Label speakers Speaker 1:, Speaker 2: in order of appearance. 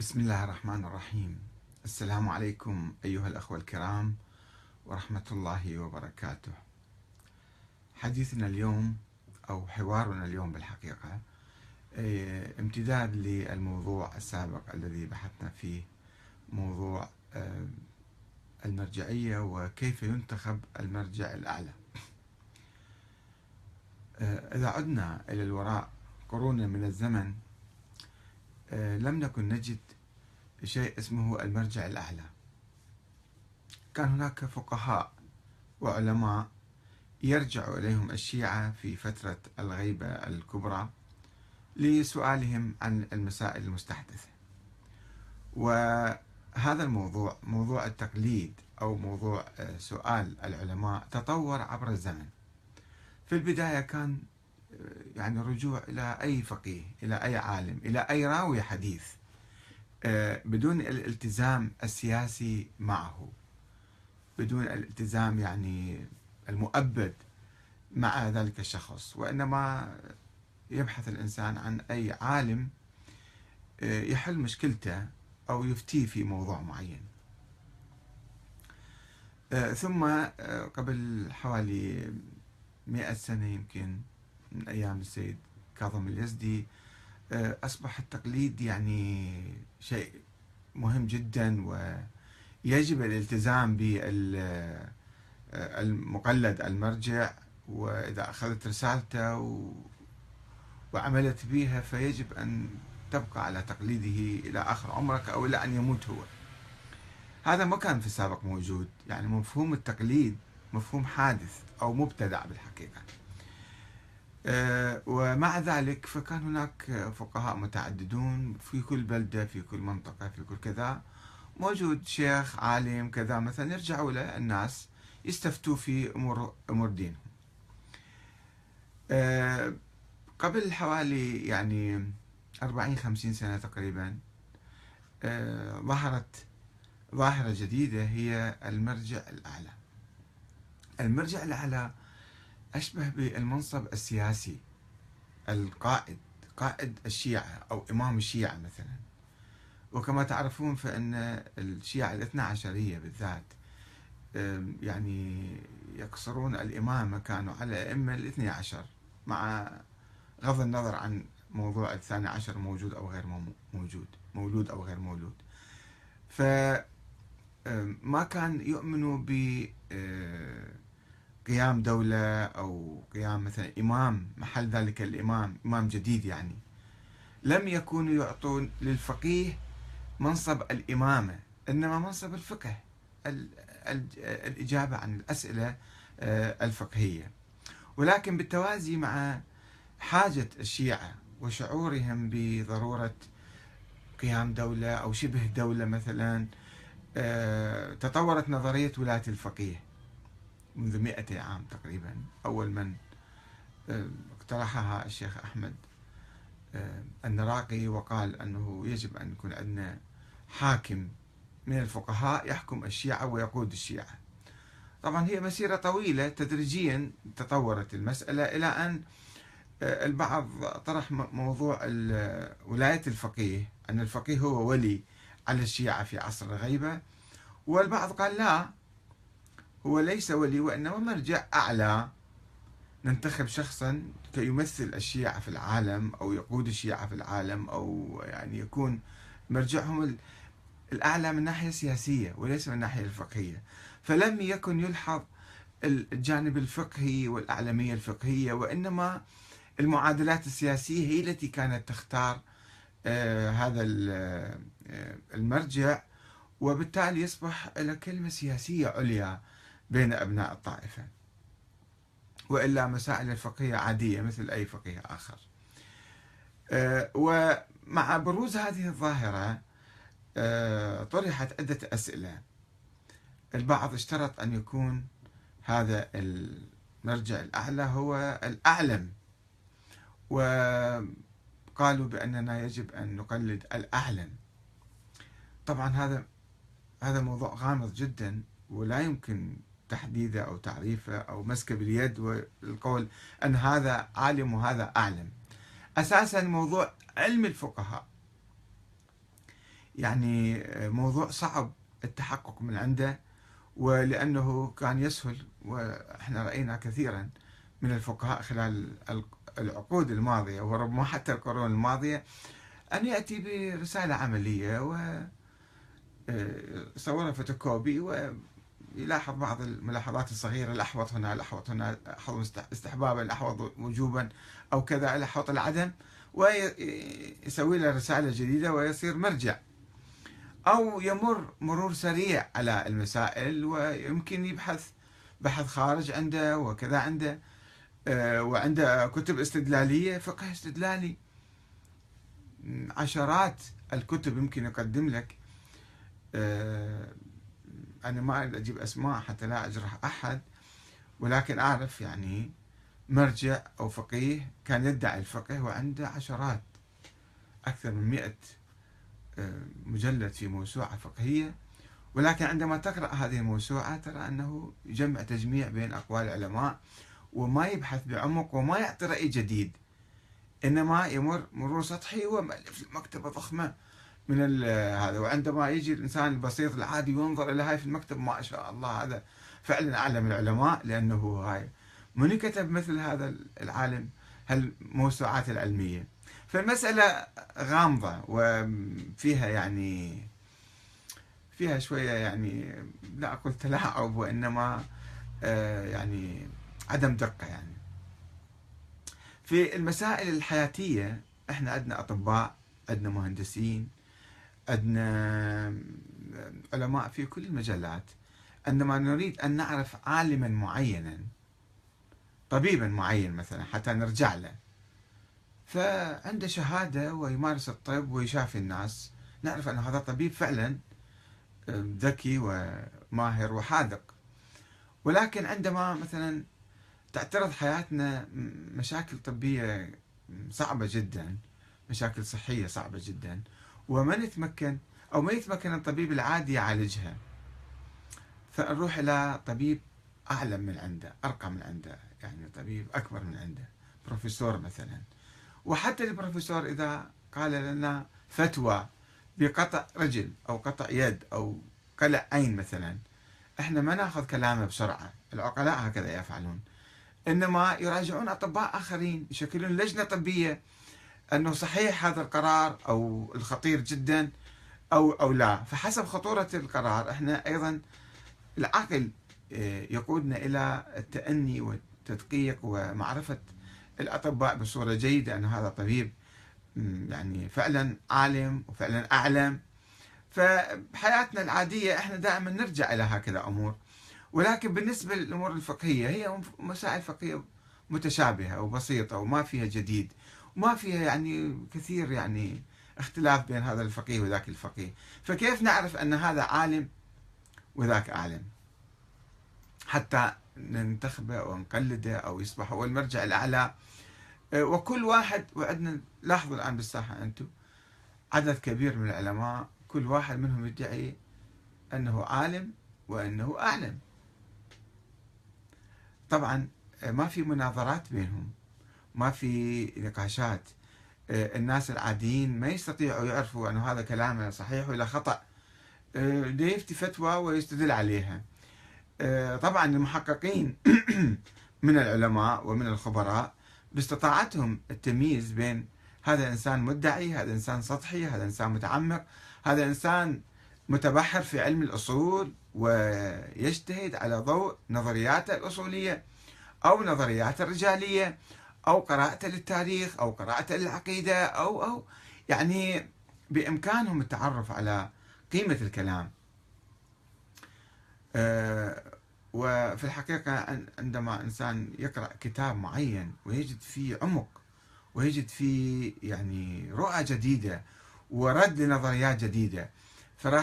Speaker 1: بسم الله الرحمن الرحيم. السلام عليكم أيها الأخوة الكرام ورحمة الله وبركاته. حديثنا اليوم أو حوارنا اليوم بالحقيقة آه، امتداد للموضوع السابق الذي بحثنا فيه موضوع آه، المرجعية وكيف ينتخب المرجع الأعلى. آه، إذا عدنا إلى الوراء قرونا من الزمن لم نكن نجد شيء اسمه المرجع الأعلى. كان هناك فقهاء وعلماء يرجع إليهم الشيعة في فترة الغيبة الكبرى لسؤالهم عن المسائل المستحدثة. وهذا الموضوع موضوع التقليد أو موضوع آه، سؤال العلماء تطور عبر الزمن. في البداية كان آه، يعني رجوع إلى أي فقيه إلى أي عالم إلى أي راوي حديث آه، بدون الالتزام السياسي معه بدون الالتزام يعني المؤبد مع ذلك الشخص وإنما يبحث الإنسان عن أي عالم آه، يحل مشكلته أو يفتيه في موضوع معين. آه، ثم قبل حوالي مئة سنة يمكن من أيام السيد كاظم اليزدي آه، أصبح التقليد يعني شيء مهم جدا ويجب الالتزام بالمقلد المرجع. وإذا أخذت رسالته وعملت بها فيجب أن تبقى على تقليده إلى آخر عمرك أو إلى أن يموت هو. هذا ما كان في السابق موجود. يعني مفهوم التقليد مفهوم حادث أو مبتدع بالحقيقة. آه، ومع ذلك فكان هناك فقهاء متعددون في كل بلدة في كل منطقة في كل كذا. موجود شيخ عالم كذا. مثلا يرجعوا له الناس يستفتوا في أمور أمور دينهم. آه، قبل حوالي يعني أربعين خمسين سنة تقريبا آه، ظهرت ظاهرة جديدة هي المرجع الأعلى. المرجع الأعلى أشبه بالمنصب السياسي القائد قائد الشيعة أو إمام الشيعة مثلا. وكما تعرفون فإن الشيعة الاثنى عشرية بالذات يعني يقصرون الإمامة كانوا على أئمة الاثنى عشر مع غض النظر عن موضوع الثاني عشر موجود أو غير موجود مولود أو غير مولود. فما كان يؤمنوا ب قيام دولة أو قيام مثلا إمام محل ذلك الإمام إمام جديد يعني. لم يكونوا يعطون للفقيه منصب الإمامة إنما منصب الفقه الإجابة عن الأسئلة آه، الفقهية. ولكن بالتوازي مع حاجة الشيعة وشعورهم بضرورة قيام دولة أو شبه دولة مثلا آه، تطورت نظرية ولاية الفقيه. منذ مئة عام تقريبا أول من آه، اقترحها الشيخ أحمد آه، النراقي وقال أنه يجب أن يكون عندنا حاكم من الفقهاء يحكم الشيعة ويقود الشيعة. طبعا هي مسيرة طويلة تدريجيا تطورت المسألة إلى أن آه، البعض طرح موضوع ولاية الفقيه أن الفقيه هو ولي على الشيعة في عصر الغيبة والبعض قال لا هو ليس ولي وإنما مرجع أعلى. ننتخب شخصا كي يمثل الشيعة في العالم أو يقود الشيعة في العالم أو يعني يكون مرجعهم الأعلى من الناحية السياسية وليس من الناحية الفقهية. فلم يكن يلحظ الجانب الفقهي والأعلمية الفقهية وإنما المعادلات السياسية هي التي كانت تختار آه هذا آه، المرجع وبالتالي يصبح له كلمة سياسية عليا. بين أبناء الطائفة. وإلا مسائل الفقهية عادية مثل أي فقيه آخر. آه، ومع بروز هذه الظاهرة آه، طرحت عدة أسئلة. البعض اشترط أن يكون هذا المرجع الأعلى هو الأعلم. وقالوا بأننا يجب أن نقلد الأعلم. طبعا هذا هذا موضوع غامض جدا ولا يمكن تحديده أو تعريفه أو مسكه باليد والقول أن هذا عالم وهذا أعلم. أساسا موضوع علم الفقهاء. يعني موضوع صعب التحقق من عنده ولأنه كان يسهل وإحنا رأينا كثيرا من الفقهاء خلال العقود الماضية وربما حتى القرون الماضية أن يأتي برسالة عملية و صورها فوتوكوبي ويلاحظ بعض الملاحظات الصغيرة الأحوط هنا الأحوط هنا أحوط استحبابا الأحوط وجوبا أو كذا الأحوط العدم ويسوي له رسالة جديدة ويصير مرجع. أو يمر مرور سريع على المسائل ويمكن يبحث بحث خارج عنده وكذا عنده آه، وعنده كتب استدلالية فقه استدلالي. عشرات الكتب يمكن يقدم لك آه، أنا ما أريد أجيب أسماء حتى لا أجرح أحد ولكن أعرف يعني مرجع أو فقيه كان يدعي الفقه وعنده عشرات أكثر من مئة آه، مجلد في موسوعة فقهية. ولكن عندما تقرأ هذه الموسوعة ترى أنه يجمع تجميع بين أقوال العلماء وما يبحث بعمق وما يعطي رأي جديد إنما يمر مرور سطحي ومؤلف مكتبة ضخمة. من هذا. وعندما يجي الإنسان البسيط العادي ينظر إلى هاي في المكتب ما شاء الله هذا فعلا أعلم العلماء لأنه هاي. من كتب مثل هذا العالم؟ هالموسوعات العلمية؟ فالمسألة غامضة وفيها يعني فيها شوية يعني لا أقول تلاعب وإنما آه، يعني عدم دقة يعني. في المسائل الحياتية إحنا عندنا أطباء عندنا مهندسين عندنا علماء في كل المجالات عندما نريد أن نعرف عالما معينا طبيبا معين مثلا حتى نرجع له. فعنده شهادة ويمارس الطب ويشافي الناس نعرف أن هذا طبيب فعلا ذكي وماهر وحاذق. ولكن عندما مثلا تعترض حياتنا مشاكل طبية صعبة جدا مشاكل صحية صعبة جدا وما نتمكن أو ما يتمكن الطبيب العادي يعالجها؟ فنروح إلى طبيب أعلم من عنده أرقى من عنده يعني طبيب أكبر من عنده بروفيسور مثلا. وحتى البروفيسور إذا قال لنا فتوى بقطع رجل أو قطع يد أو قلع عين مثلا إحنا ما نأخذ كلامه بسرعة. العقلاء هكذا يفعلون. إنما يراجعون أطباء آخرين يشكلون لجنة طبية أنه صحيح هذا القرار أو الخطير جدا أو أو لا. فحسب خطورة القرار إحنا أيضا العقل آه، يقودنا إلى التأني والتدقيق ومعرفة الأطباء بصورة جيدة أن هذا طبيب يعني فعلا عالم وفعلا أعلم. فبحياتنا العادية إحنا دائما نرجع إلى هكذا أمور. ولكن بالنسبة للأمور الفقهية هي مسائل فقهية متشابهة وبسيطة وما فيها جديد. وما فيها يعني كثير يعني اختلاف بين هذا الفقيه وذاك الفقيه. فكيف نعرف أن هذا عالم وذاك عالم؟ حتى ننتخبه أو نقلده أو يصبح هو المرجع الأعلى. وكل واحد وعندنا لاحظوا الآن بالساحة أنتم عدد كبير من العلماء كل واحد منهم يدعي أنه عالم وأنه أعلم. طبعا ما في مناظرات بينهم. ما في نقاشات. الناس العاديين ما يستطيعوا يعرفوا أن هذا كلامه صحيح ولا خطأ. ليفتي فتوى ويستدل عليها؟ طبعا المحققين من العلماء ومن الخبراء باستطاعتهم التمييز بين هذا إنسان مدعي هذا إنسان سطحي هذا إنسان متعمق هذا إنسان متبحر في علم الأصول ويجتهد على ضوء نظرياته الأصولية أو نظرياته الرجالية أو قراءته للتاريخ أو قراءته للعقيدة أو أو يعني بإمكانهم التعرف على قيمة الكلام. أه وفي الحقيقة عندما إنسان يقرأ كتاب معين ويجد فيه عمق ويجد فيه يعني رؤى جديدة ورد لنظريات جديدة